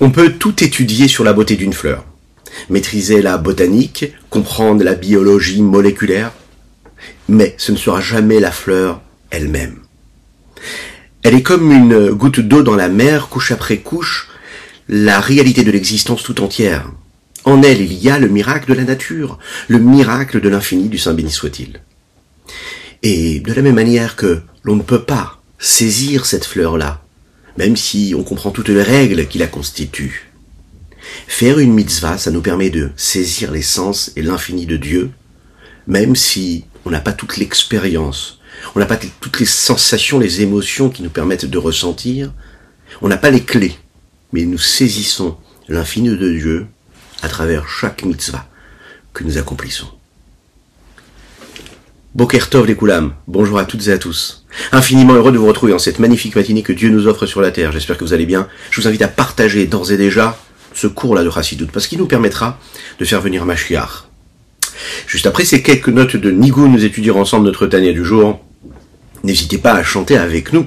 On peut tout étudier sur la beauté d'une fleur. Maîtriser la botanique, comprendre la biologie moléculaire, mais ce ne sera jamais la fleur elle-même. Elle est comme une goutte d'eau dans la mer, couche après couche, la réalité de l'existence tout entière. En elle, il y a le miracle de la nature, le miracle de l'infini du Saint béni soit-il. Et de la même manière que l'on ne peut pas saisir cette fleur-là, même si on comprend toutes les règles qui la constituent. Faire une mitzvah, ça nous permet de saisir l'essence et l'infini de Dieu, même si on n'a pas toute l'expérience, on n'a pas toutes les sensations, les émotions qui nous permettent de ressentir, on n'a pas les clés, mais nous saisissons l'infini de Dieu à travers chaque mitzvah que nous accomplissons. Bokertov les Koulam, bonjour à toutes et à tous. Infiniment heureux de vous retrouver en cette magnifique matinée que Dieu nous offre sur la terre. J'espère que vous allez bien. Je vous invite à partager d'ores et déjà ce cours-là de Chassidout, parce qu'il nous permettra de faire venir Mashiach. Juste après ces quelques notes de Nigou, nous étudierons ensemble notre Tania du jour. N'hésitez pas à chanter avec nous.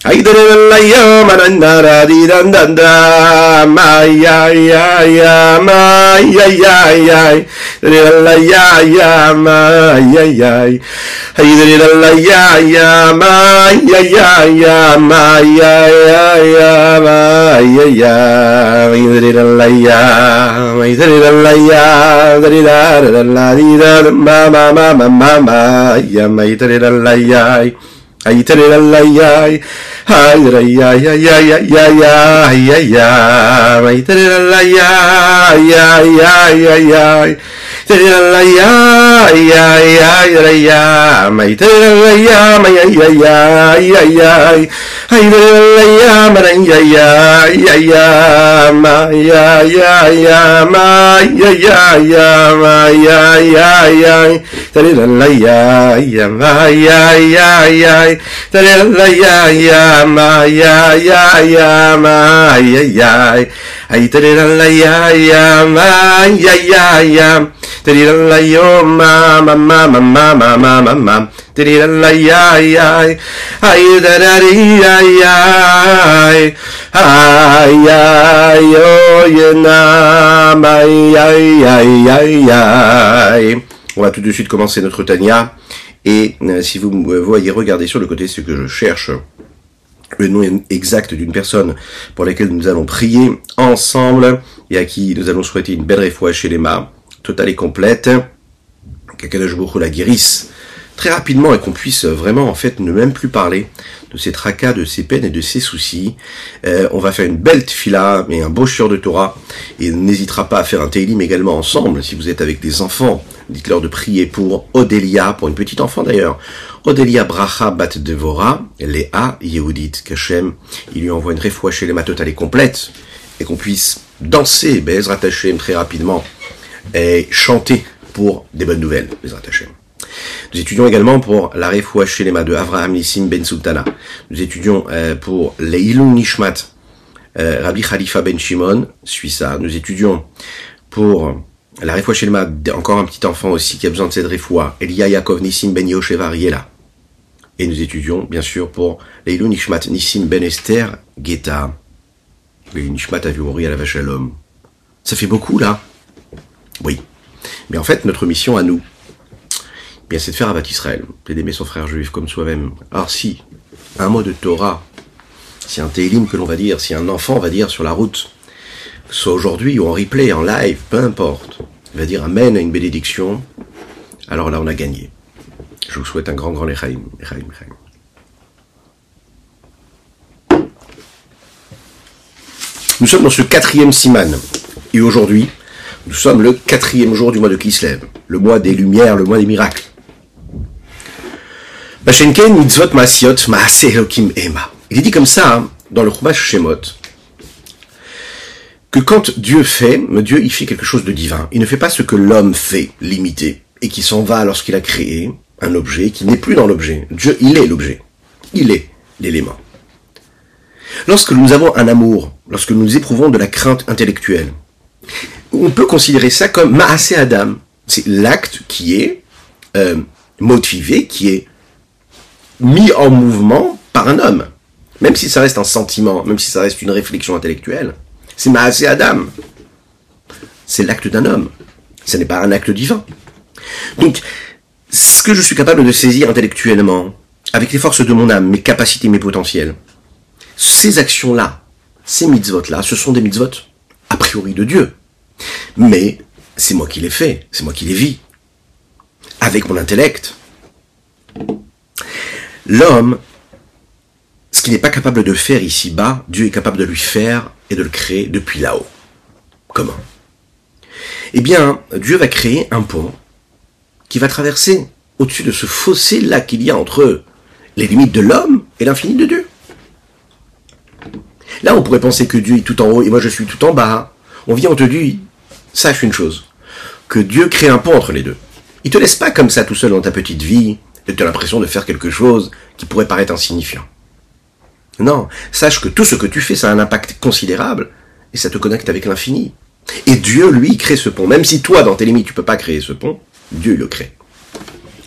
Aydırır layya manandara dirandandra ma ya ya ya ma ya ya ya Aydırır layya ya ma ya ya Aydırır layya ya ma ya ya ya ma ya ya ya ma ya ya Aydırır layya Aydırır layya Aydırır layya ma ma ma ma ma ma ya Aydırır layya Ay, tere, la, la, ya, ay, ra, ya, ya, ya, ya, ya, ya, ya, ya, ay, tere, la, la, ya, ya, ya, ya, ya, Yeah, On va tout de suite commencer notre Tania. Et euh, si vous voyez regarder sur le côté ce que je cherche, le nom exact d'une personne pour laquelle nous allons prier ensemble et à qui nous allons souhaiter une belle réfoua chez les mains, totale et complète, qu'Akadash la guérisse très rapidement et qu'on puisse vraiment en fait ne même plus parler de ces tracas, de ces peines et de ces soucis. Euh, on va faire une belle tfila et un beau shiur de Torah et n'hésitera pas à faire un teilim également ensemble si vous êtes avec des enfants Dites-leur de prier pour Odélia, pour une petite enfant d'ailleurs. Odélia Bracha Bat Devora, Léa Yehudit Kachem. Il lui envoie une réfoua chez les matotales complète et qu'on puisse danser Bezrat Hashem très rapidement et chanter pour des bonnes nouvelles, Bezrat. Nous étudions également pour la réfoua chez les de Avraham Nissim Ben Sultana. Nous étudions euh, pour Leilun Nishmat, euh, Rabbi Khalifa Ben Shimon, Suissa. Nous étudions pour la Refoua Shelma, encore un petit enfant aussi qui a besoin de cette Refoua. Elia Yaakov Nissim Ben Yosheva Riela. Et nous étudions, bien sûr, pour Leilou Nishmat Nissim Ben Esther Geta. Leilou Nishmat a vu mourir à la vache à l'homme. Ça fait beaucoup, là Oui. Mais en fait, notre mission à nous, bien, c'est de faire abattre Israël, c'est d'aimer son frère juif comme soi-même. Alors si, un mot de Torah, si un Télim que l'on va dire, si un enfant va dire sur la route, soit aujourd'hui ou en replay, en live, peu importe, va dire Amen à une bénédiction, alors là on a gagné. Je vous souhaite un grand, grand Lechaim. Lechaim, Lechaim. Nous sommes dans ce quatrième siman. Et aujourd'hui, nous sommes le quatrième jour du mois de Kislev, le mois des lumières, le mois des miracles. Mitzvot masiot ema. Il est dit comme ça hein, dans le Chumash Shemot que quand Dieu fait, Dieu il fait quelque chose de divin. Il ne fait pas ce que l'homme fait, limité. et qui s'en va lorsqu'il a créé un objet qui n'est plus dans l'objet. Dieu, il est l'objet. Il est l'élément. Lorsque nous avons un amour, lorsque nous éprouvons de la crainte intellectuelle, on peut considérer ça comme Maasé Adam. C'est l'acte qui est euh, motivé, qui est mis en mouvement par un homme. Même si ça reste un sentiment, même si ça reste une réflexion intellectuelle. C'est Maasé Adam. C'est l'acte d'un homme. Ce n'est pas un acte divin. Donc, ce que je suis capable de saisir intellectuellement, avec les forces de mon âme, mes capacités, mes potentiels, ces actions-là, ces mitzvot-là, ce sont des mitzvot a priori de Dieu. Mais c'est moi qui les fais, c'est moi qui les vis. Avec mon intellect. L'homme, ce qu'il n'est pas capable de faire ici-bas, Dieu est capable de lui faire et de le créer depuis là-haut. Comment? Eh bien, Dieu va créer un pont qui va traverser au-dessus de ce fossé-là qu'il y a entre les limites de l'homme et l'infini de Dieu. Là, on pourrait penser que Dieu est tout en haut et moi je suis tout en bas. On vient, on te dit, sache une chose, que Dieu crée un pont entre les deux. Il te laisse pas comme ça tout seul dans ta petite vie tu as l'impression de faire quelque chose qui pourrait paraître insignifiant. Non, sache que tout ce que tu fais, ça a un impact considérable et ça te connecte avec l'infini. Et Dieu, lui, crée ce pont. Même si toi, dans tes limites, tu peux pas créer ce pont, Dieu le crée.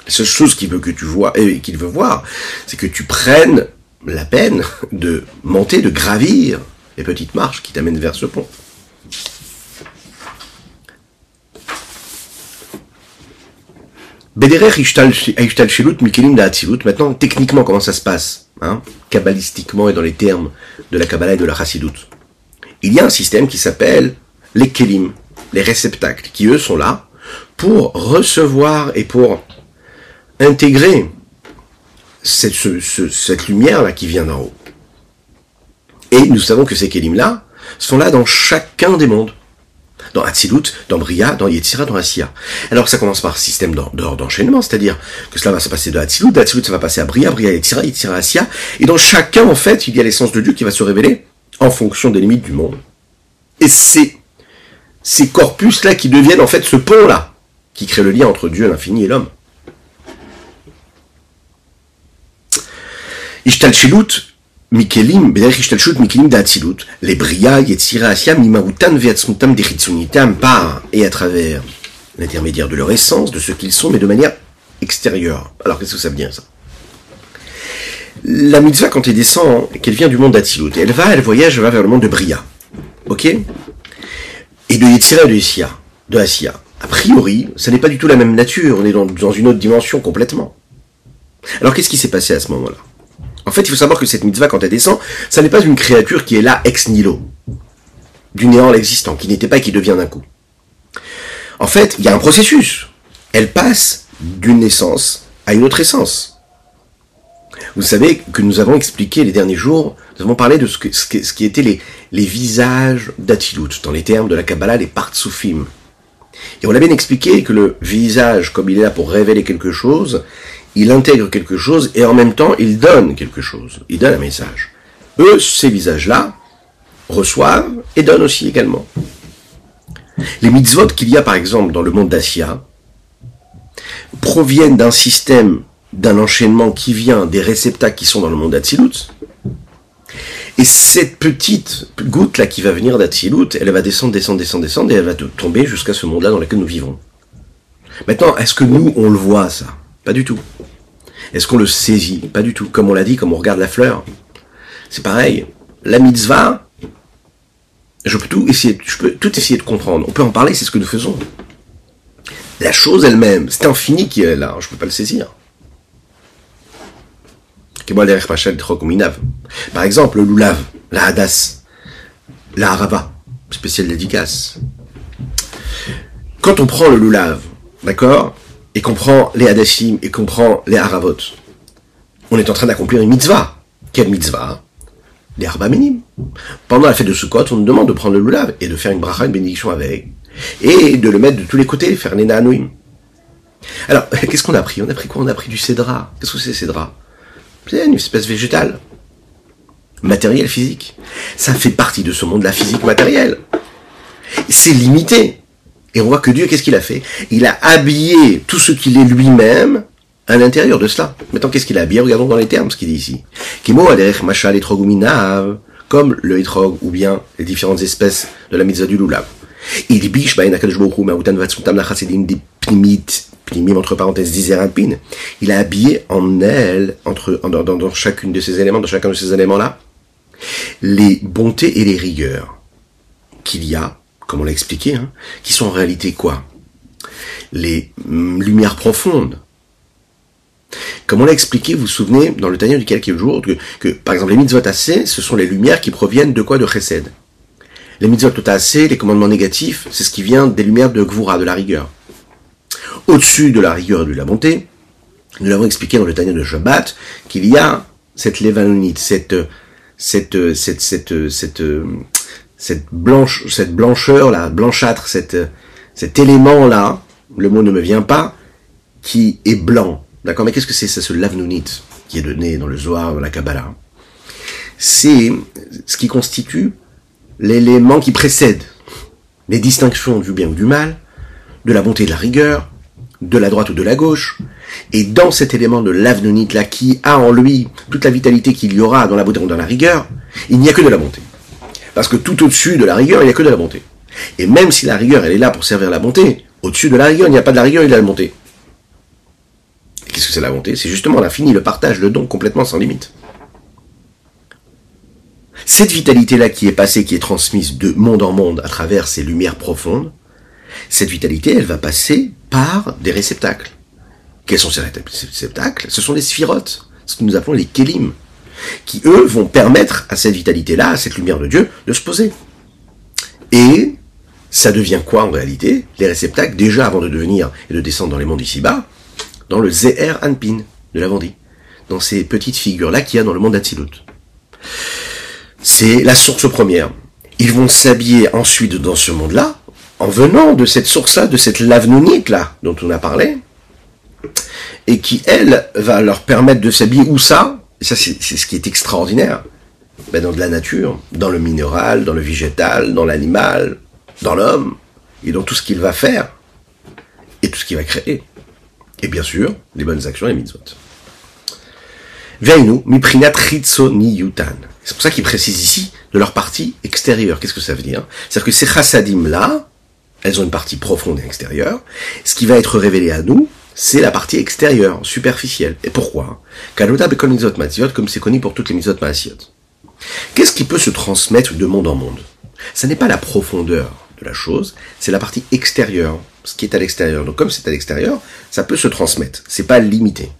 La seule chose qu'il veut que tu vois et qu'il veut voir, c'est que tu prennes la peine de monter, de gravir les petites marches qui t'amènent vers ce pont. Maintenant, techniquement, comment ça se passe hein, Kabbalistiquement et dans les termes de la Kabbalah et de la Chassidut. Il y a un système qui s'appelle les Kelim, les réceptacles, qui eux sont là pour recevoir et pour intégrer cette, cette lumière-là qui vient d'en haut. Et nous savons que ces Kélim-là sont là dans chacun des mondes. Dans Hatzilut, dans Bria, dans Yetzira, dans Asiya. Alors ça commence par système d'enchaînement, c'est-à-dire que cela va se passer de Hatzilut, d'Hatzilut ça va passer à Bria, Bria, Yetzira, Yetzira, Asiya. Et dans chacun, en fait, il y a l'essence de Dieu qui va se révéler en fonction des limites du monde. Et c'est ces corpus-là qui deviennent en fait ce pont-là, qui crée le lien entre Dieu, l'infini et l'homme. Ishtalshilut Mikelim, les Bria, Yetzira, Asia, Mimautan, Veatsmutam, Dechitsunitam, par et à travers l'intermédiaire de leur essence, de ce qu'ils sont, mais de manière extérieure. Alors qu'est-ce que ça veut dire ça? La mitzvah, quand elle descend, qu'elle vient du monde d'Atsilut, elle va, elle voyage, elle va vers le monde de Bria. Ok? Et de Yetzira et de Asia. De Asia. A priori, ça n'est pas du tout la même nature, on est dans une autre dimension complètement. Alors qu'est-ce qui s'est passé à ce moment-là? En fait, il faut savoir que cette mitzvah, quand elle descend, ça n'est pas une créature qui est là ex nihilo, du néant l'existant, qui n'était pas et qui devient d'un coup. En fait, il y a un processus. Elle passe d'une naissance à une autre essence. Vous savez que nous avons expliqué les derniers jours, nous avons parlé de ce, qui étaient les, les visages d'Atilut, dans les termes de la Kabbalah, les partsoufim. Et on a bien expliqué que le visage, comme il est là pour révéler quelque chose, il intègre quelque chose et en même temps il donne quelque chose, il donne un message. Eux, ces visages-là, reçoivent et donnent aussi également. Les mitzvot qu'il y a par exemple dans le monde d'Asia proviennent d'un système, d'un enchaînement qui vient des réceptacles qui sont dans le monde d'Atsilut. Et cette petite goutte là qui va venir d'Atsilut, elle va descendre, descendre, descendre, descendre et elle va tomber jusqu'à ce monde-là dans lequel nous vivons. Maintenant, est-ce que nous, on le voit ça? Pas du tout. Est-ce qu'on le saisit? Pas du tout. Comme on l'a dit, comme on regarde la fleur. C'est pareil. La mitzvah, je peux tout essayer, je peux tout essayer de comprendre. On peut en parler, c'est ce que nous faisons. La chose elle-même, c'est infini qui est là, je ne peux pas le saisir. Par exemple, le loulav, la hadas, la harava, spéciale dédicace. Quand on prend le loulav, d'accord et qu'on prend les Hadashim et qu'on prend les Haravot, on est en train d'accomplir une mitzvah. Quelle mitzvah Les Arba Minim. Pendant la fête de Sukkot, on nous demande de prendre le lulav et de faire une bracha, une bénédiction avec. Et de le mettre de tous les côtés, faire les Anouim. Alors, qu'est-ce qu'on a pris On a pris quoi? On a pris du cédra. Qu'est-ce que c'est cédra? C'est une espèce végétale. Matériel, physique. Ça fait partie de ce monde, la physique matérielle. C'est limité. Et on voit que Dieu, qu'est-ce qu'il a fait? Il a habillé tout ce qu'il est lui-même à l'intérieur de cela. Maintenant, qu'est-ce qu'il a habillé? Regardons dans les termes ce qu'il dit ici. Kimo machal comme le etrog ou bien les différentes espèces de la mitzvah du lulav. Il biche entre parenthèses Il a habillé en elle, entre, dans, dans, dans chacune de ces éléments, dans chacun de ces éléments-là, les bontés et les rigueurs qu'il y a comme on l'a expliqué, hein, qui sont en réalité quoi? Les mm, lumières profondes. Comme on l'a expliqué, vous vous souvenez, dans le Tanya du quelques jours, que, que, par exemple les mitzvot ce sont les lumières qui proviennent de quoi? De chesed. Les mitzvot les commandements négatifs, c'est ce qui vient des lumières de gvura, de la rigueur. Au-dessus de la rigueur et de la bonté, nous l'avons expliqué dans le Tanya de Shabbat, qu'il y a cette lévanonite, cette, cette, cette, cette blanche, cette blancheur là, blanchâtre, cette, cet élément là, le mot ne me vient pas, qui est blanc. D'accord, mais qu'est-ce que c'est C'est ce lavnounite qui est donné dans le Zohar, dans la Kabbalah? C'est ce qui constitue l'élément qui précède les distinctions du bien ou du mal, de la bonté et de la rigueur, de la droite ou de la gauche. Et dans cet élément de l'avnonite là, qui a en lui toute la vitalité qu'il y aura dans la beauté ou dans la rigueur, il n'y a que de la bonté. Parce que tout au-dessus de la rigueur, il n'y a que de la bonté. Et même si la rigueur, elle est là pour servir la bonté, au-dessus de la rigueur, il n'y a pas de la rigueur, il y a la bonté. Qu'est-ce que c'est la bonté? C'est justement l'infini, le partage, le don complètement sans limite. Cette vitalité-là qui est passée, qui est transmise de monde en monde à travers ces lumières profondes, cette vitalité, elle va passer par des réceptacles. Quels sont ces réceptacles? Ce sont les sphirotes, ce que nous appelons les kélim qui eux vont permettre à cette vitalité-là, à cette lumière de Dieu, de se poser. Et ça devient quoi en réalité? Les réceptacles, déjà avant de devenir et de descendre dans les mondes ici-bas, dans le Zeher Anpin de la Vendée, dans ces petites figures-là qu'il y a dans le monde d'Atsilut. C'est la source première. Ils vont s'habiller ensuite dans ce monde-là, en venant de cette source-là, de cette lavnonite-là, dont on a parlé, et qui, elle, va leur permettre de s'habiller où ça? Et ça, c'est ce qui est extraordinaire. Ben, dans de la nature, dans le minéral, dans le végétal, dans l'animal, dans l'homme, et dans tout ce qu'il va faire, et tout ce qu'il va créer. Et bien sûr, les bonnes actions, les mitzvot. Veinu, miprinat ni yutan. C'est pour ça qu'il précise ici de leur partie extérieure. Qu'est-ce que ça veut dire? C'est-à-dire que ces chassadim-là, elles ont une partie profonde et extérieure. Ce qui va être révélé à nous, c'est la partie extérieure, superficielle. Et pourquoi comme c'est connu pour toutes les mitzvot. Qu'est-ce qui peut se transmettre de monde en monde? Ce n'est pas la profondeur de la chose, c'est la partie extérieure, ce qui est à l'extérieur. Donc comme c'est à l'extérieur, ça peut se transmettre. C'est pas limité.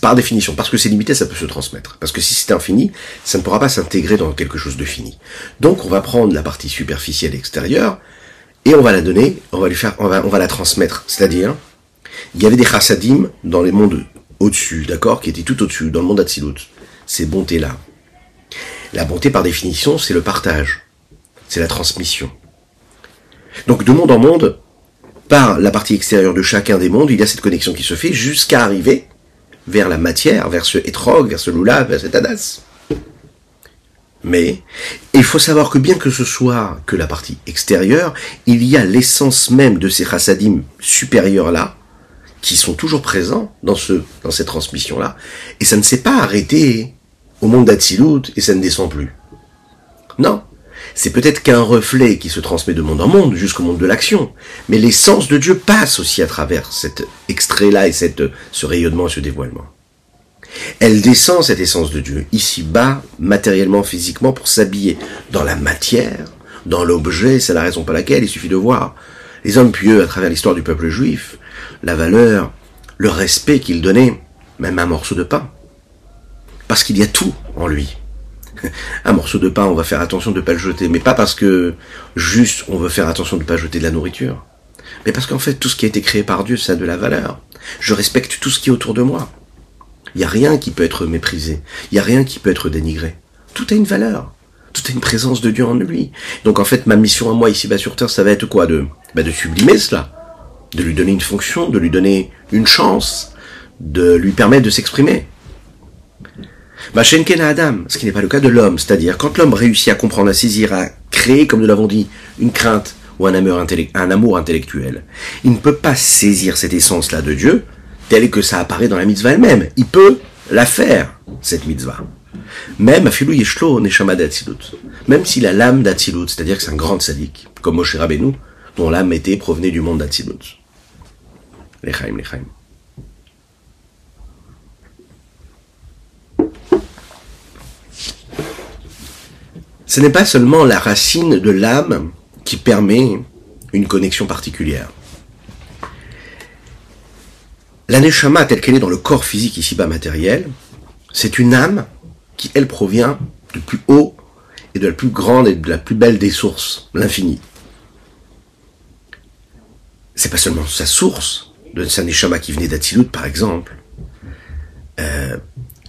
Par définition, parce que c'est limité, ça peut se transmettre. Parce que si c'est infini, ça ne pourra pas s'intégrer dans quelque chose de fini. Donc on va prendre la partie superficielle extérieure, et on va la donner, on va lui faire, on va, la transmettre. C'est-à-dire, il y avait des chassadim dans les mondes au-dessus, d'accord, qui étaient tout au-dessus, dans le monde d'Atsilut. Ces bontés-là. La bonté, par définition, c'est le partage. C'est la transmission. Donc, de monde en monde, par la partie extérieure de chacun des mondes, il y a cette connexion qui se fait jusqu'à arriver vers la matière, vers ce étrog, vers ce lula, vers cet adas. Mais il faut savoir que bien que ce soit que la partie extérieure, il y a l'essence même de ces chassadim supérieurs-là, qui sont toujours présents dans, ce, dans cette transmission-là. Et ça ne s'est pas arrêté au monde d'Atsilut et ça ne descend plus. Non. C'est peut-être qu'un reflet qui se transmet de monde en monde jusqu'au monde de l'action. Mais l'essence de Dieu passe aussi à travers cet extrait-là et cette, ce rayonnement et ce dévoilement. Elle descend cette essence de Dieu, ici-bas, matériellement, physiquement, pour s'habiller dans la matière, dans l'objet, c'est la raison pour laquelle il suffit de voir les hommes pieux à travers l'histoire du peuple juif, la valeur, le respect qu'ils donnaient, même un morceau de pain. Parce qu'il y a tout en lui. Un morceau de pain, on va faire attention de ne pas le jeter, mais pas parce que juste on veut faire attention de ne pas jeter de la nourriture, mais parce qu'en fait tout ce qui a été créé par Dieu, ça a de la valeur. Je respecte tout ce qui est autour de moi. Il n'y a rien qui peut être méprisé. Il n'y a rien qui peut être dénigré. Tout a une valeur. Tout a une présence de Dieu en lui. Donc en fait, ma mission à moi ici-bas sur Terre, ça va être quoi De, bah, de sublimer cela? De lui donner une fonction, de lui donner une chance, de lui permettre de s'exprimer. Shenken Adam, ce qui n'est pas le cas de l'homme. C'est-à-dire, quand l'homme réussit à comprendre, à saisir, à créer, comme nous l'avons dit, une crainte, ou un amour intellectuel, il ne peut pas saisir cette essence-là de Dieu telle que ça apparaît dans la mitzvah elle-même. Il peut la faire, cette mitzvah. Même Afilou Yeshlo Neshama d'Atsilut. Même s'il a l'âme d'Atsilut, c'est-à-dire que c'est un grand sadique, comme Moshe Rabbeinu, dont l'âme était provenue du monde d'Atsilut. Lechaim, lechaim. Ce n'est pas seulement la racine de l'âme qui permet une connexion particulière. La neshama telle qu'elle est dans le corps physique ici-bas matériel, c'est une âme qui, elle, provient du plus haut et de la plus grande et de la plus belle des sources, l'infini. C'est pas seulement sa source, de sa neshama qui venait d'Atilut, par exemple, euh,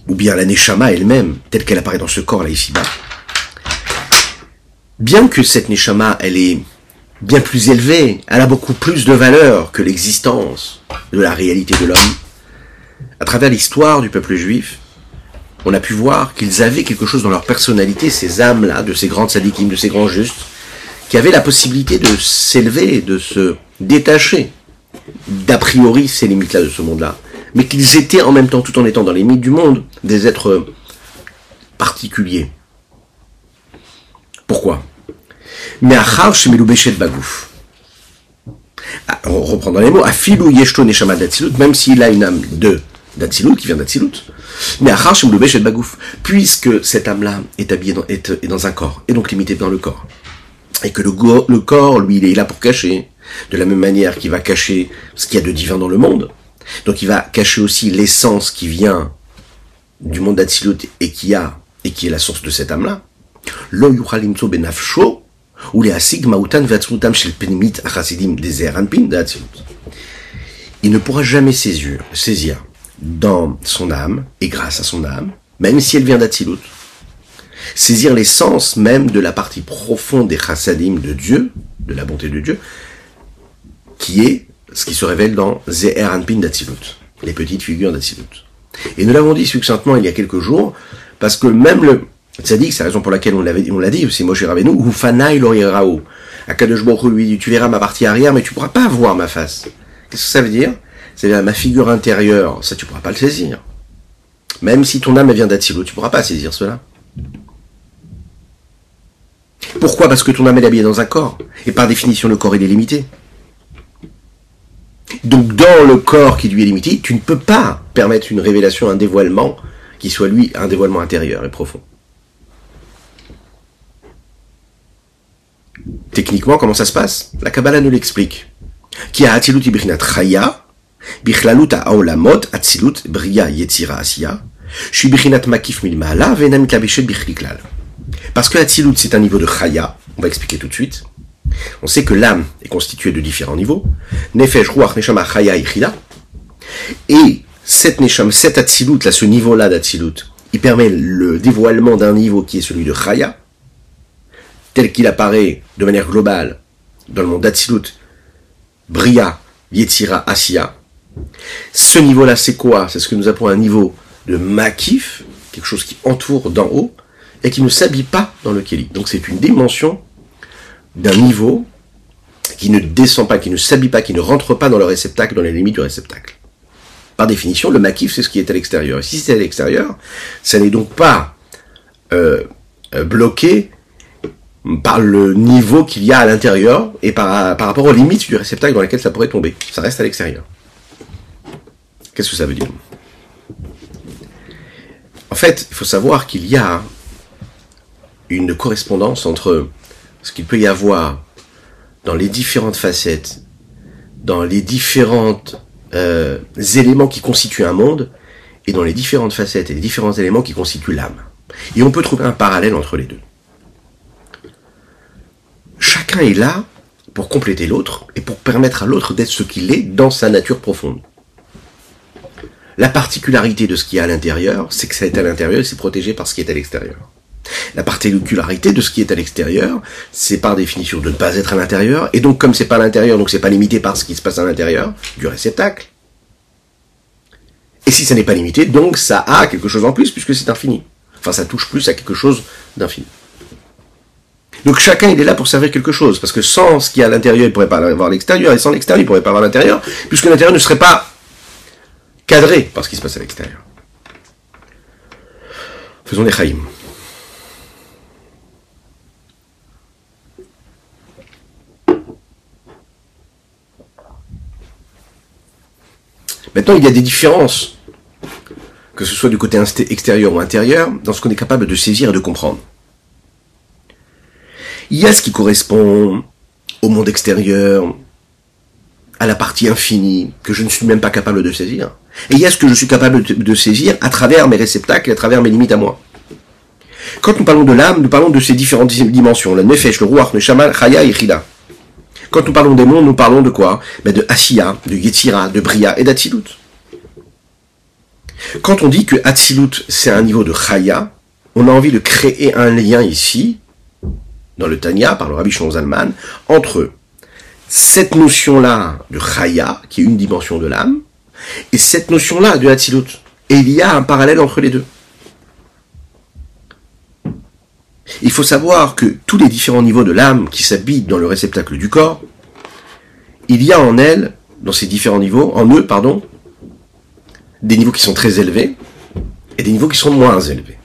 ou bien la neshama elle-même, telle qu'elle apparaît dans ce corps-là ici-bas. Bien que cette neshama, elle est bien plus élevée, elle a beaucoup plus de valeur que l'existence de la réalité de l'homme. À travers l'histoire du peuple juif, on a pu voir qu'ils avaient quelque chose dans leur personnalité, ces âmes-là, de ces grands sadikim, de ces grands justes, qui avaient la possibilité de s'élever, de se détacher d'a priori ces limites-là de ce monde-là, mais qu'ils étaient en même temps, tout en étant dans les limites du monde, des êtres particuliers. Pourquoi? Mais à bagouf. Ah, on reprend dans les mots, Afilou Yeshto Neshama d'Atsilut, même s'il a une âme de d'Atsilut, qui vient d'Atsilut, mais à Beshet Bagouf, puisque cette âme-là est habillée dans, est, dans un corps, et donc limitée dans le corps, et que le, le corps, lui, il est là pour cacher, de la même manière qu'il va cacher ce qu'il y a de divin dans le monde, donc il va cacher aussi l'essence qui vient du monde d'Atsilut et qui a, et qui est la source de cette âme-là, Il ne pourra jamais saisir, saisir dans son âme, et grâce à son âme, même si elle vient d'Atsilut, saisir l'essence même de la partie profonde des chassadim de Dieu, de la bonté de Dieu, qui est ce qui se révèle dans d'Atsilut, les petites figures d'Atsilut. Et nous l'avons dit succinctement il y a quelques jours, parce que même le dit c'est la raison pour laquelle on on l'a dit, c'est Moshe Rabbeinu, ou Fanaï Loriraou. Akadosh Baruch lui dit, tu verras ma partie arrière, mais tu pourras pas voir ma face. Qu'est-ce que ça veut dire? C'est-à-dire, ma figure intérieure, ça tu pourras pas le saisir. Même si ton âme vient d'Atsilo, tu pourras pas saisir cela. Pourquoi? Parce que ton âme est habillée dans un corps. Et par définition, le corps est limité. Donc dans le corps qui lui est limité, tu ne peux pas permettre une révélation, un dévoilement qui soit lui un dévoilement intérieur et profond. Techniquement, comment ça se passe? La Kabbalah nous l'explique. Qui a Atzilut ibrinat Chaya, Bichlalut Aolamot, Atzilut Bria Yetzira Asiya, suis Bichinat Makif Milmala, Venam Kabeshet Bichliklal. Parce que Atzilut, c'est un niveau de Chaya, on va expliquer tout de suite. On sait que l'âme est constituée de différents niveaux. Nefesh, Ruach, Neshama, Chaya, Ichida. Et cette Neshama, cet Atzilut, là, ce niveau-là d'Atzilut, il permet le dévoilement d'un niveau qui est celui de Chaya, tel qu'il apparaît de manière globale dans le monde d'Atsilut, Bria, Yetzira, Asiya. Ce niveau-là, c'est quoi? C'est ce que nous appelons un niveau de makif, quelque chose qui entoure d'en haut, et qui ne s'habille pas dans le Kéli. Donc c'est une dimension d'un niveau qui ne descend pas, qui ne s'habille pas, qui ne rentre pas dans le réceptacle, dans les limites du réceptacle. Par définition, le makif, c'est ce qui est à l'extérieur. Et si c'est à l'extérieur, ça n'est donc pas euh, euh, bloqué par le niveau qu'il y a à l'intérieur et par, rapport aux limites du réceptacle dans lesquelles ça pourrait tomber. Ça reste à l'extérieur. Qu'est-ce que ça veut dire? En fait, il faut savoir qu'il y a une correspondance entre ce qu'il peut y avoir dans les différentes facettes, dans les différents euh, éléments qui constituent un monde, et dans les différentes facettes et les différents éléments qui constituent l'âme. Et on peut trouver un parallèle entre les deux est là pour compléter l'autre et pour permettre à l'autre d'être ce qu'il est dans sa nature profonde. La particularité de ce qui est à l'intérieur, c'est que ça est à l'intérieur et c'est protégé par ce qui est à l'extérieur. La particularité de ce qui est à l'extérieur, c'est par définition de ne pas être à l'intérieur, et donc comme c'est pas à l'intérieur, donc c'est pas limité par ce qui se passe à l'intérieur du réceptacle. Et si ça n'est pas limité, donc ça a quelque chose en plus puisque c'est infini. Enfin, ça touche plus à quelque chose d'infini. Donc chacun, il est là pour servir quelque chose, parce que sans ce qui est à l'intérieur, il pourrait pas avoir l'extérieur, et sans l'extérieur, il pourrait pas avoir l'intérieur, puisque l'intérieur ne serait pas cadré par ce qui se passe à l'extérieur. Faisons des chaïm. Maintenant, il y a des différences, que ce soit du côté extérieur ou intérieur, dans ce qu'on est capable de saisir et de comprendre. Il y a ce qui correspond au monde extérieur, à la partie infinie, que je ne suis même pas capable de saisir. Et il y a ce que je suis capable de, saisir à travers mes réceptacles à travers mes limites à moi. Quand nous parlons de l'âme, nous parlons de ces différentes dimensions, la nefesh, le ruach, le shamal, chaya et chida. Quand nous parlons des mondes, nous parlons de quoi? Ben De Asiya, de Yetzira, de Bria et d'Atsilut. Quand on dit que Atsilut, c'est un niveau de Chaya, on a envie de créer un lien ici, dans le Tanya, par le Rabbi Zalman, entre cette notion-là de Chaya, qui est une dimension de l'âme, et cette notion-là de Hatzilut. Et il y a un parallèle entre les deux. Il faut savoir que tous les différents niveaux de l'âme qui s'habitent dans le réceptacle du corps, il y a en elle, dans ces différents niveaux, en eux, pardon, des niveaux qui sont très élevés et des niveaux qui sont moins élevés.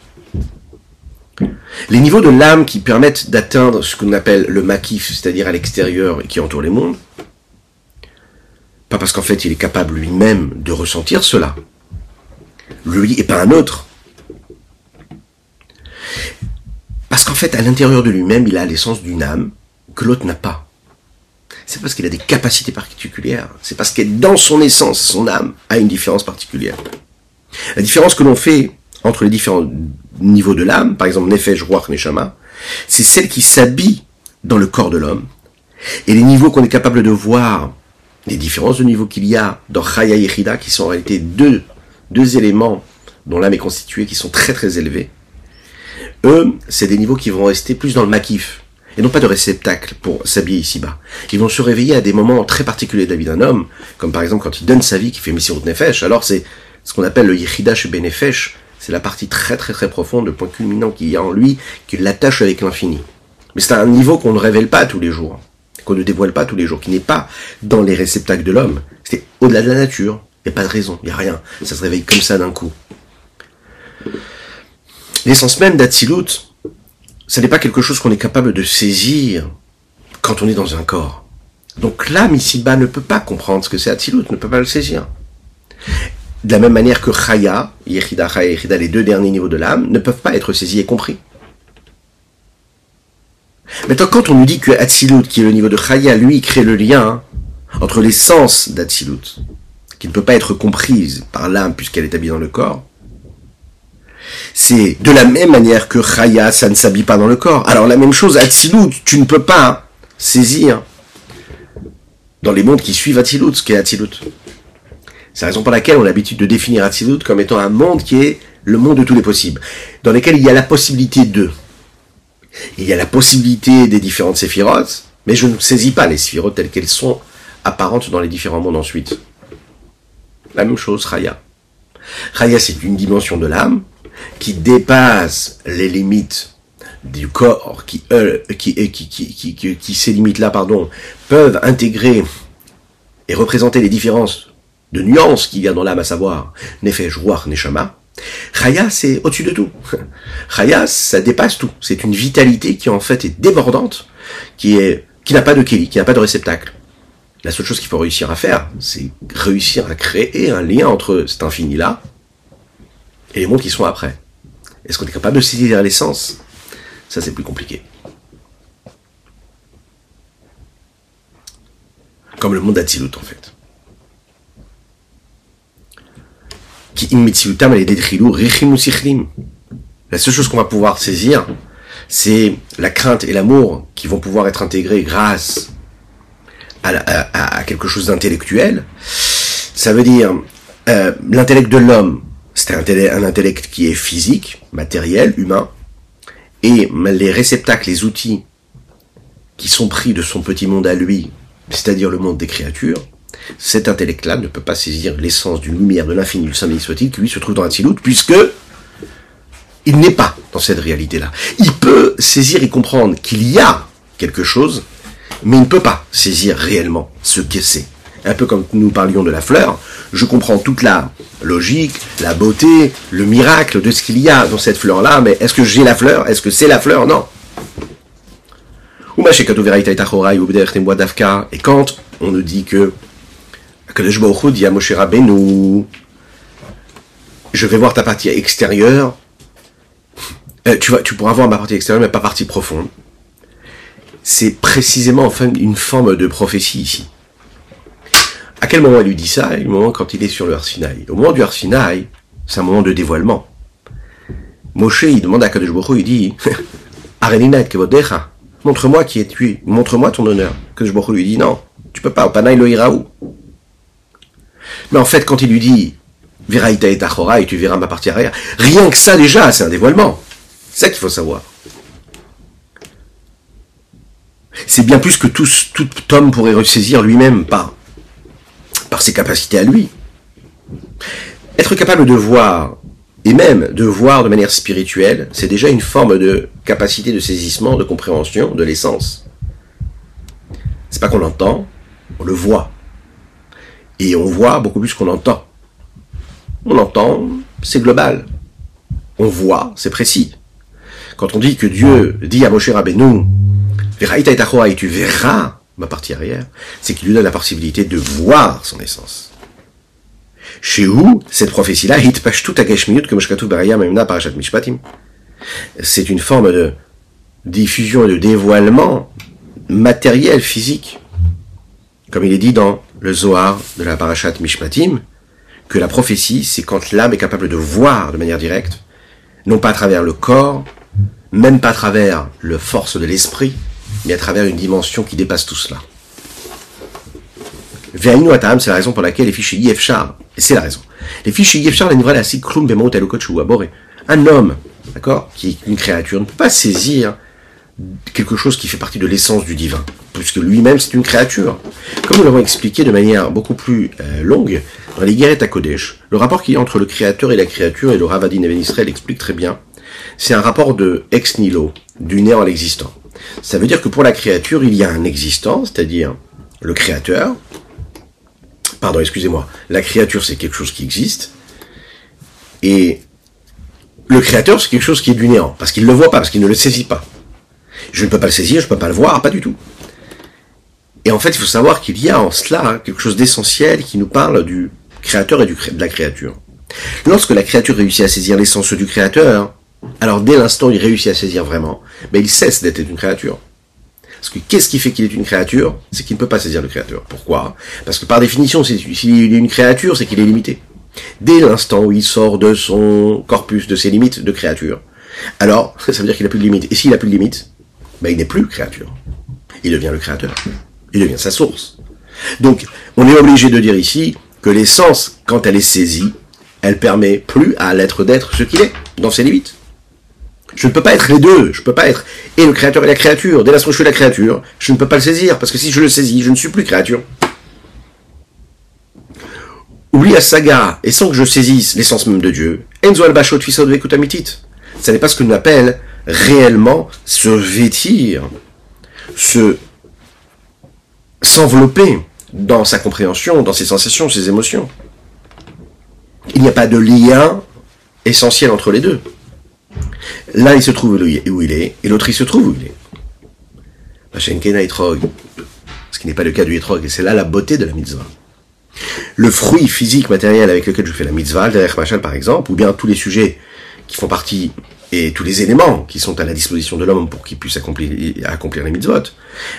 Les niveaux de l'âme qui permettent d'atteindre ce qu'on appelle le makif, c'est-à-dire à, l'extérieur et qui entoure les mondes, pas parce qu'en fait il est capable lui-même de ressentir cela, lui et pas un autre, parce qu'en fait à l'intérieur de lui-même il a l'essence d'une âme que l'autre n'a pas. C'est parce qu'il a des capacités particulières, c'est parce que dans son essence, son âme a une différence particulière. La différence que l'on fait entre les différents niveaux de l'âme, par exemple Nefesh, Ruach, Neshama, c'est celle qui s'habille dans le corps de l'homme. Et les niveaux qu'on est capable de voir, les différences de niveaux qu'il y a dans Chaya et Chida, qui sont en réalité deux, deux éléments dont l'âme est constituée, qui sont très très élevés, eux, c'est des niveaux qui vont rester plus dans le makif, et non pas de réceptacle pour s'habiller ici-bas. Ils vont se réveiller à des moments très particuliers de la vie d'un homme, comme par exemple quand il donne sa vie, qui fait Messirut Nefesh, alors c'est ce qu'on appelle le Yechidash Benefesh, c'est la partie très très très profonde, le point culminant qu'il y a en lui, qui l'attache avec l'infini. Mais c'est un niveau qu'on ne révèle pas tous les jours, qu'on ne dévoile pas tous les jours, qui n'est pas dans les réceptacles de l'homme. C'est au-delà de la nature. Il n'y a pas de raison, il n'y a rien. Ça se réveille comme ça d'un coup. L'essence même d'Atsilut, ce n'est pas quelque chose qu'on est capable de saisir quand on est dans un corps. Donc l'âme ici-bas ne peut pas comprendre ce que c'est Atsilut, ne peut pas le saisir. De la même manière que Chaya, Yechida, Chaya Yechida, les deux derniers niveaux de l'âme, ne peuvent pas être saisis et compris. Maintenant, quand on nous dit que Atzilut, qui est le niveau de Chaya, lui, crée le lien entre l'essence d'Atzilut, qui ne peut pas être comprise par l'âme puisqu'elle est habillée dans le corps, c'est de la même manière que Chaya, ça ne s'habille pas dans le corps. Alors la même chose, Atzilut, tu ne peux pas saisir dans les mondes qui suivent Atzilut, ce qu'est Atzilut. C'est la raison pour laquelle on a l'habitude de définir Atzilut comme étant un monde qui est le monde de tous les possibles, dans lequel il y a la possibilité de. Il y a la possibilité des différentes séphirotes, mais je ne saisis pas les séphirotes telles qu'elles sont apparentes dans les différents mondes ensuite. La même chose, Raya. Raya, c'est une dimension de l'âme qui dépasse les limites du corps, qui, euh, qui, qui, qui, qui, qui, ces limites-là, pardon, peuvent intégrer et représenter les différences de nuances qu'il y a dans l'âme, à savoir Nefesh, Ruach, Neshama, Chaya, c'est au-dessus de tout. Chaya, ça dépasse tout. C'est une vitalité qui en fait est débordante, qui est qui n'a pas de kéli, qui n'a pas de réceptacle. La seule chose qu'il faut réussir à faire, c'est réussir à créer un lien entre cet infini-là et les mondes qui sont après. Est-ce qu'on est capable de saisir l'essence Ça, c'est plus compliqué. Comme le monde d'Atsilut, en fait. La seule chose qu'on va pouvoir saisir, c'est la crainte et l'amour qui vont pouvoir être intégrés grâce à, quelque chose d'intellectuel. Ça veut dire euh, l'intellect de l'homme, c'est un, intellect qui est physique, matériel, humain, et les réceptacles, les outils qui sont pris de son petit monde à lui, c'est-à-dire le monde des créatures, cet intellect-là ne peut pas saisir l'essence d'une lumière de l'infini, du Saint soit-il, qui lui se trouve dans Hatzilut, puisque Il n'est pas dans cette réalité-là. Il peut saisir et comprendre qu'il y a quelque chose, mais il ne peut pas saisir réellement ce que c'est. Un peu comme nous parlions de la fleur, je comprends toute la logique, la beauté, le miracle de ce qu'il y a dans cette fleur-là, mais est-ce que j'ai la fleur? Est-ce que c'est la fleur? Non. Et quand on nous dit que Kadosh Baruch dit à Moshe Rabbeinu, je vais voir ta partie extérieure, euh, tu, tu pourras voir ma partie extérieure, mais pas partie profonde. C'est précisément enfin une forme de prophétie ici. À quel moment il lui dit ça? Au moment quand il est sur le Arsinaï. Au moment du Arsinaï, c'est un moment de dévoilement. Moshe, il demande à Kadosh Baruch il dit, Areninat kevodecha, montre-moi qui es tu, montre-moi ton honneur. Kadosh Baruch lui dit, non, tu peux pas, Opanaï lo. Mais en fait, quand il lui dit, Viraïta et Achora, et tu verras ma partie arrière, rien que ça déjà, c'est un dévoilement. C'est ça qu'il faut savoir. C'est bien plus que tout, tout homme pourrait ressaisir lui-même par par ses capacités à lui. Être capable de voir, et même de voir de manière spirituelle, c'est déjà une forme de capacité de saisissement, de compréhension de l'essence. C'est pas qu'on l'entend, on le voit. Et on voit beaucoup plus qu'on entend. On entend, c'est global. On voit, c'est précis. Quand on dit que Dieu dit à Moshe Rabbeinu, et tu verras ma partie arrière, c'est qu'il lui donne la possibilité de voir son essence. Chez où, cette prophétie-là, c'est une forme de diffusion et de dévoilement matériel, physique. Comme il est dit dans le Zohar de la Parashat Mishpatim, que la prophétie, c'est quand l'âme est capable de voir de manière directe, non pas à travers le corps, même pas à travers la force de l'esprit, mais à travers une dimension qui dépasse tout cela. Ve'ainu atam, c'est la raison pour laquelle les fichiers Yefchar, et c'est la raison. Les fichiers Yefchar, la nouvelle ainsi, klum bemot aboré. Un homme, d'accord, qui est une créature, ne peut pas saisir quelque chose qui fait partie de l'essence du divin, puisque lui-même c'est une créature. Comme nous l'avons expliqué de manière beaucoup plus euh, longue dans les guerres à Kodesh, le rapport qu'il y a entre le créateur et la créature, et le Ravadin Eben Israël explique très bien, c'est un rapport de ex nihilo, du néant à l'existant. Ça veut dire que pour la créature, il y a un existant, c'est-à-dire le créateur. Pardon, excusez-moi. La créature, c'est quelque chose qui existe. Et le créateur, c'est quelque chose qui est du néant, parce qu'il ne le voit pas, parce qu'il ne le saisit pas. Je ne peux pas le saisir, je ne peux pas le voir, pas du tout. Et en fait, il faut savoir qu'il y a en cela quelque chose d'essentiel qui nous parle du créateur et de la créature. Lorsque la créature réussit à saisir l'essence du créateur, alors dès l'instant où il réussit à saisir vraiment, mais il cesse d'être une créature. Parce que qu'est-ce qui fait qu'il est une créature? C'est qu'il ne peut pas saisir le créateur. Pourquoi? Parce que par définition, s'il est une créature, c'est qu'il est limité. Dès l'instant où il sort de son corpus, de ses limites de créature, alors ça veut dire qu'il n'a plus de limites. Et s'il n'a plus de limites, ben, il n'est plus créature. Il devient le créateur. Il devient sa source. Donc, on est obligé de dire ici que l'essence, quand elle est saisie, elle permet plus à l'être d'être ce qu'il est, dans ses limites. Je ne peux pas être les deux. Je ne peux pas être et le créateur et la créature. Dès l'instant où je suis la créature, je ne peux pas le saisir. Parce que si je le saisis, je ne suis plus créature. Oublie la saga, et sans que je saisisse l'essence même de Dieu, Enzo al Bachot Ce n'est pas ce que l'on appelle réellement se vêtir, se s'envelopper dans sa compréhension, dans ses sensations, ses émotions. Il n'y a pas de lien essentiel entre les deux. L'un, il se trouve où il est, et l'autre, il se trouve où il est. Ce qui n'est pas le cas du etrog, et c'est là la beauté de la mitzvah. Le fruit physique, matériel avec lequel je fais la mitzvah, le machal par exemple, ou bien tous les sujets qui font partie et tous les éléments qui sont à la disposition de l'homme pour qu'il puisse accomplir, accomplir les mitzvot.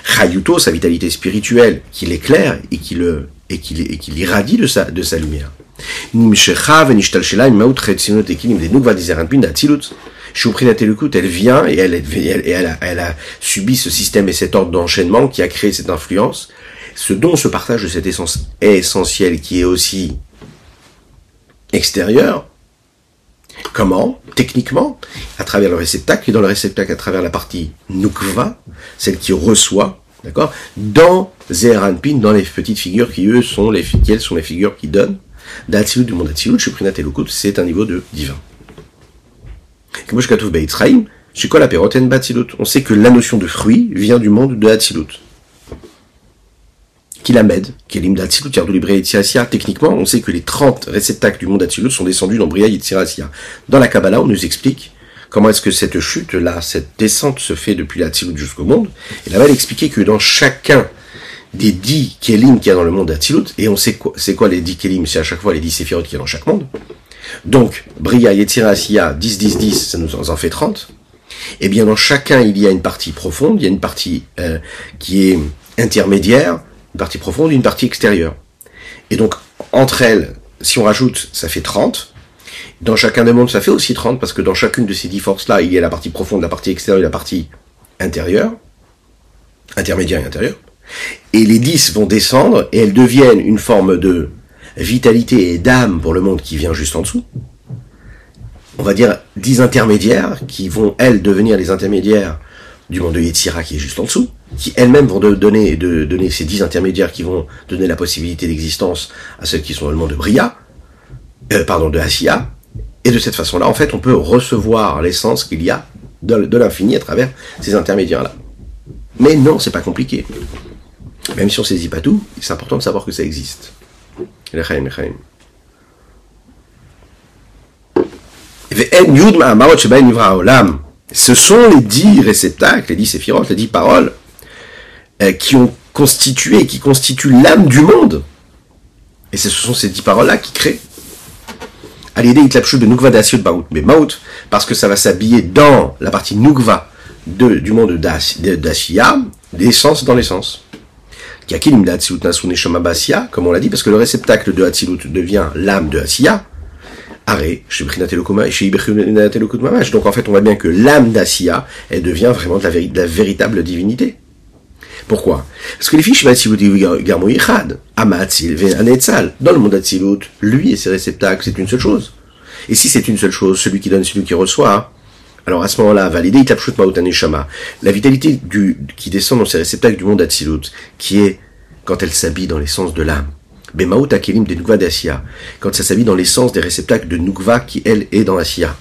Chayuto, sa vitalité spirituelle, qui l'éclaire et qui le et qui, l'irradie de sa, de sa lumière. Elle vient et elle, elle, elle, a, elle a subi ce système et cet ordre d'enchaînement qui a créé cette influence. Ce dont se partage de cette essence est essentiel, qui est aussi extérieur. Comment Techniquement, à travers le réceptacle, et dans le réceptacle, à travers la partie nukva, celle qui reçoit, d'accord Dans Zeranpin, dans les petites figures qui, eux, sont les, quelles sont les figures qui donnent D'Atsilut du monde Atsilut, Shuprinat c'est un niveau de divin. On sait que la notion de fruit vient du monde de Hatzilut. Kilamed, Kelim d'Hatzilut, Yardou Techniquement, on sait que les 30 réceptacles du monde Hatzilut sont descendus dans Bria Yitzirasia. Dans la Kabbalah, on nous explique comment est-ce que cette chute-là, cette descente se fait depuis l'Hatzilut jusqu'au monde. Et là-bas, elle expliquait que dans chacun des 10 Kelim qu'il y a dans le monde d'Hatzilut, et on sait quoi, c'est quoi les 10 Kelim, c'est à chaque fois les 10 séphirotes qu'il y a dans chaque monde. Donc, Bria, Yetzira, 10, 10, 10, ça nous en fait 30. Eh bien, dans chacun, il y a une partie profonde, il y a une partie euh, qui est intermédiaire, une partie profonde une partie extérieure. Et donc, entre elles, si on rajoute, ça fait 30. Dans chacun des mondes, ça fait aussi 30, parce que dans chacune de ces dix forces-là, il y a la partie profonde, la partie extérieure la partie intérieure, intermédiaire et intérieure. Et les 10 vont descendre, et elles deviennent une forme de vitalité et d'âme pour le monde qui vient juste en dessous. On va dire 10 intermédiaires qui vont, elles, devenir les intermédiaires du monde de Yetzira qui est juste en dessous, qui elles-mêmes vont donner, ces 10 intermédiaires qui vont donner la possibilité d'existence à celles qui sont dans le monde de Bria, euh, pardon, de Asiya, et de cette façon-là, en fait, on peut recevoir l'essence qu'il y a de, l'infini à travers ces intermédiaires-là. Mais non, c'est pas compliqué. Même si on saisit pas tout, c'est important de savoir que ça existe. Ce sont les dix réceptacles, les dix séphirotes, les dix paroles, qui ont constitué, qui constituent l'âme du monde. Et ce sont ces dix paroles-là qui créent. L'idée, il de Nukva Baout, mais Maout, parce que ça va s'habiller dans la partie Nukva de, du monde d'Asiya, l'essence dans l'essence comme on l'a dit, parce que le réceptacle de Hatzilut devient l'âme de Asiya. Donc en fait, on voit bien que l'âme d'Asiya, elle devient vraiment la, véritable divinité. Pourquoi? Parce que les fiches dans le monde d'Atzilut, lui et ses réceptacles, c'est une seule chose. Et si c'est une seule chose, celui qui donne, celui qui reçoit, alors à ce moment-là, valider la vitalité du, qui descend dans ces réceptacles du monde d'Atsilut, qui est quand elle s'habille dans l'essence de l'âme. Bemaout Akelim de Nukva d'Asiya, quand ça s'habille dans l'essence des réceptacles de Nukva qui, elle, est dans Asiya.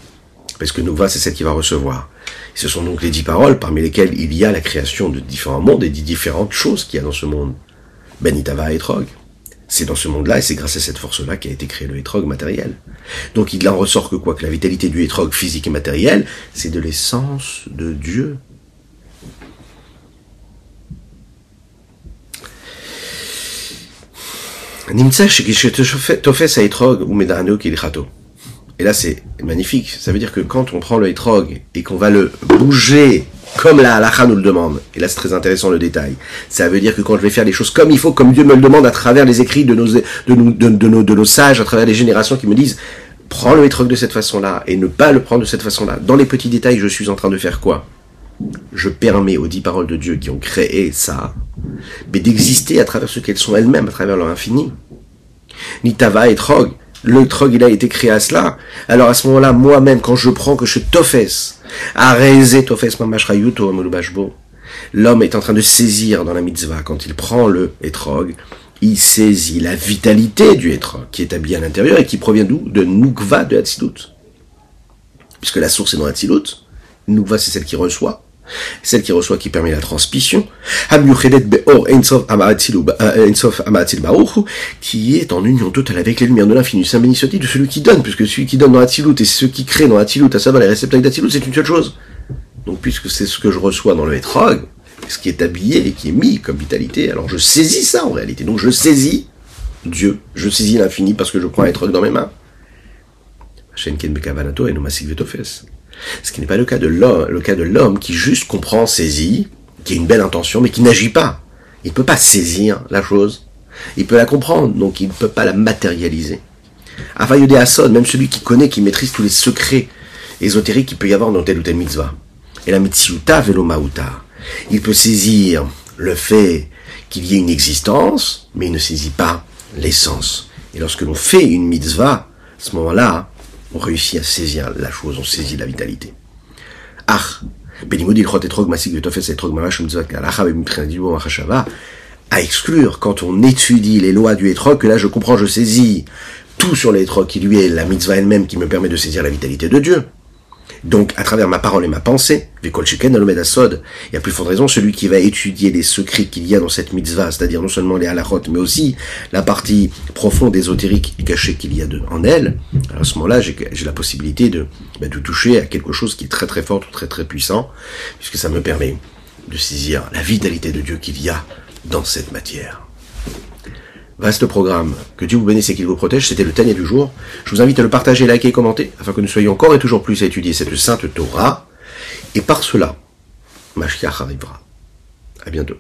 Parce que Nukva, c'est celle qui va recevoir. Ce sont donc les dix paroles parmi lesquelles il y a la création de différents mondes et de différentes choses qu'il y a dans ce monde. Benitava et Trog. C'est dans ce monde-là, et c'est grâce à cette force-là qu'a été créé le hétrog matériel. Donc il en ressort que quoi? Que la vitalité du hétrog physique et matériel, c'est de l'essence de Dieu. Et là, c'est magnifique. Ça veut dire que quand on prend le hétrog et qu'on va le bouger comme la halakha nous le demande. Et là, c'est très intéressant le détail. Ça veut dire que quand je vais faire les choses comme il faut, comme Dieu me le demande à travers les écrits de nos, de, de, nos, de nos sages, à travers les générations qui me disent, prends le hétrog de cette façon-là et ne pas le prendre de cette façon-là. Dans les petits détails, je suis en train de faire quoi? Je permets aux dix paroles de Dieu qui ont créé ça, mais d'exister à travers ce qu'elles sont elles-mêmes, à travers leur infini. Nitava et Trog, le Trog, il a été créé à cela. Alors à ce moment-là, moi-même, quand je prends que je tofes, L'homme est en train de saisir dans la mitzvah, quand il prend le etrog, il saisit la vitalité du etrog, qui est habillé à l'intérieur et qui provient d'où? De Nukva de Hatzilut. Puisque la source est dans Hatzilut, Nukva c'est celle qui reçoit, celle qui reçoit qui permet la transmission, qui est en union totale avec les lumières de l'infini. Saint béni de celui qui donne, puisque celui qui donne dans Hatzilut et ce qui crée dans Hatzilut, à savoir les réceptacles d'Hatzilut, c'est une seule chose. Donc puisque c'est ce que je reçois dans le Hétrog, ce qui est habillé et qui est mis comme vitalité, alors je saisis ça en réalité. Donc je saisis Dieu, je saisis l'infini parce que je prends un Hétrog dans mes mains. Ce qui n'est pas le cas de l'homme, le cas de l'homme qui juste comprend, saisit, qui a une belle intention, mais qui n'agit pas. Il ne peut pas saisir la chose. Il peut la comprendre, donc il ne peut pas la matérialiser. Avayode Asod, même celui qui connaît, qui maîtrise tous les secrets ésotériques qu'il peut y avoir dans tel ou tel mitzvah. Et la mitzvah velo. Il peut saisir le fait qu'il y ait une existence, mais il ne saisit pas l'essence. Et lorsque l'on fait une mitzvah, à ce moment-là, on réussit à saisir la chose, on saisit la vitalité. À exclure, quand on étudie les lois du hétrog, que là je comprends, je saisis tout sur l'hétrog qui lui est la mitzvah elle-même qui me permet de saisir la vitalité de Dieu. Donc, à travers ma parole et ma pensée, Asod, il y a plus forte raison, celui qui va étudier les secrets qu'il y a dans cette mitzvah, c'est-à-dire non seulement les halachot, mais aussi la partie profonde, ésotérique et cachée qu'il y a en elle, à ce moment-là, j'ai la possibilité de, bah, de toucher à quelque chose qui est très très fort, très très puissant, puisque ça me permet de saisir la vitalité de Dieu qu'il y a dans cette matière. Vaste programme. Que Dieu vous bénisse et qu'il vous protège. C'était le Tania du jour. Je vous invite à le partager, liker et commenter, afin que nous soyons encore et toujours plus à étudier cette sainte Torah. Et par cela, Mashiach arrivera. À bientôt.